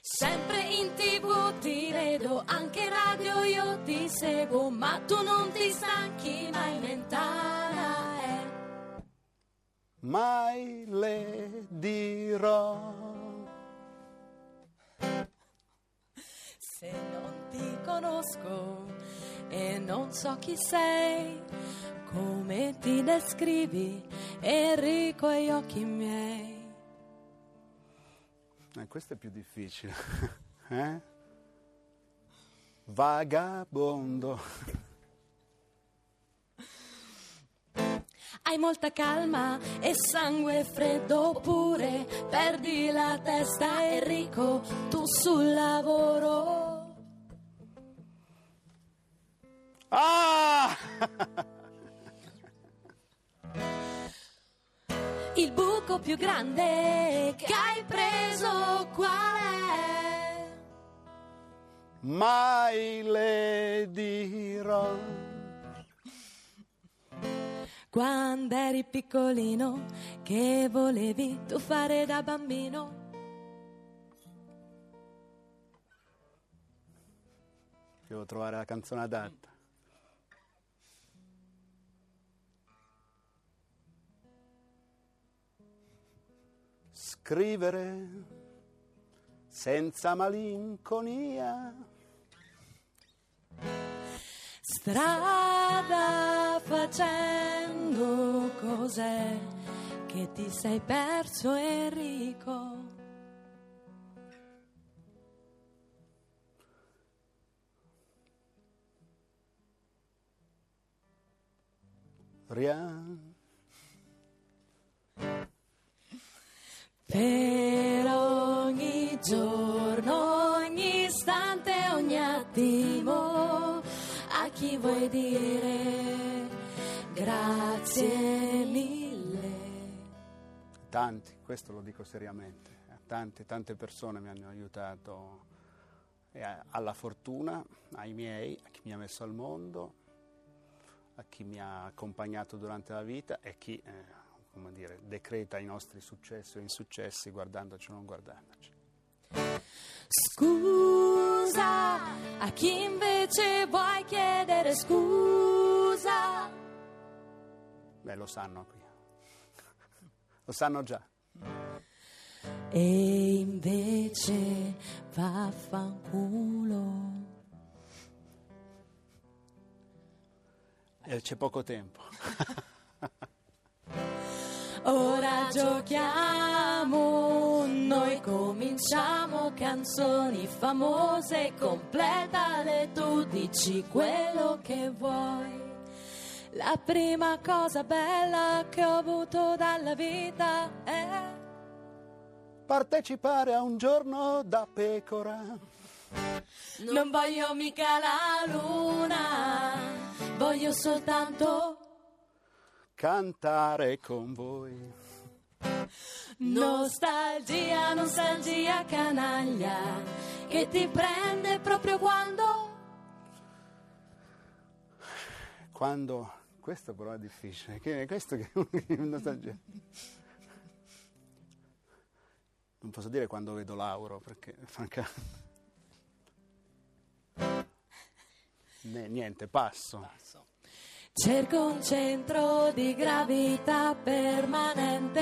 Sempre in tv ti vedo, anche in radio io ti seguo, ma tu non ti stanchi mai mentana. Eh. Mai le dirò. Se non ti conosco e non so chi sei, come ti descrivi Enrico e gli occhi miei. Eh, questo è più difficile. Eh? Vagabondo. Hai molta calma e sangue freddo pure, perdi la testa Enrico, tu sul lavoro. Il buco più grande che hai preso qual è? Mai le dirò. Quando eri piccolino, che volevi tu fare da bambino? Devo trovare la canzone adatta. Scrivere senza malinconia. Strada facendo cos'è che ti sei perso Enrico? Ria- Per ogni giorno, ogni istante, ogni attimo, a chi vuoi dire grazie mille? Tanti, questo lo dico seriamente, eh, tante, tante persone mi hanno aiutato e a- alla fortuna, ai miei, a chi mi ha messo al mondo, a chi mi ha accompagnato durante la vita e chi, eh, come dire, decreta i nostri successi o insuccessi guardandoci o non guardandoci. Scusa a chi invece vuoi chiedere scusa. Beh, lo sanno qui, lo sanno già. E invece vaffanculo. E c'è poco tempo. Ora giochiamo, noi cominciamo canzoni famose, completale tu dici quello che vuoi. La prima cosa bella che ho avuto dalla vita è Partecipare a un giorno da pecora. non voglio mica la luna, voglio soltanto cantare con voi. nostalgia, nostalgia canaglia che ti prende proprio quando Quando... Questo però è difficile. Che, questo che nostalgia. Non posso dire quando vedo Lauro, perché francamente... Niente, passo. Cerco un centro di gravità permanente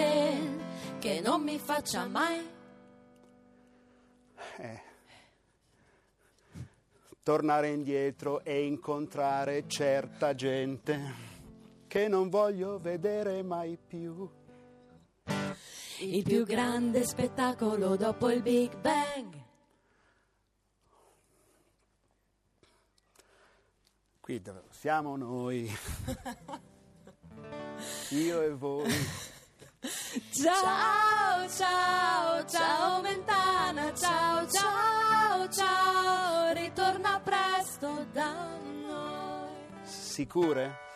che non mi faccia mai Eh. Tornare indietro e incontrare certa gente che non voglio vedere mai più. il più grande spettacolo dopo il Big Bang. Qui siamo noi, io e voi. Ciao, ciao, ciao Mentana, ciao, ciao, ciao, ritorna presto da noi. Sicure?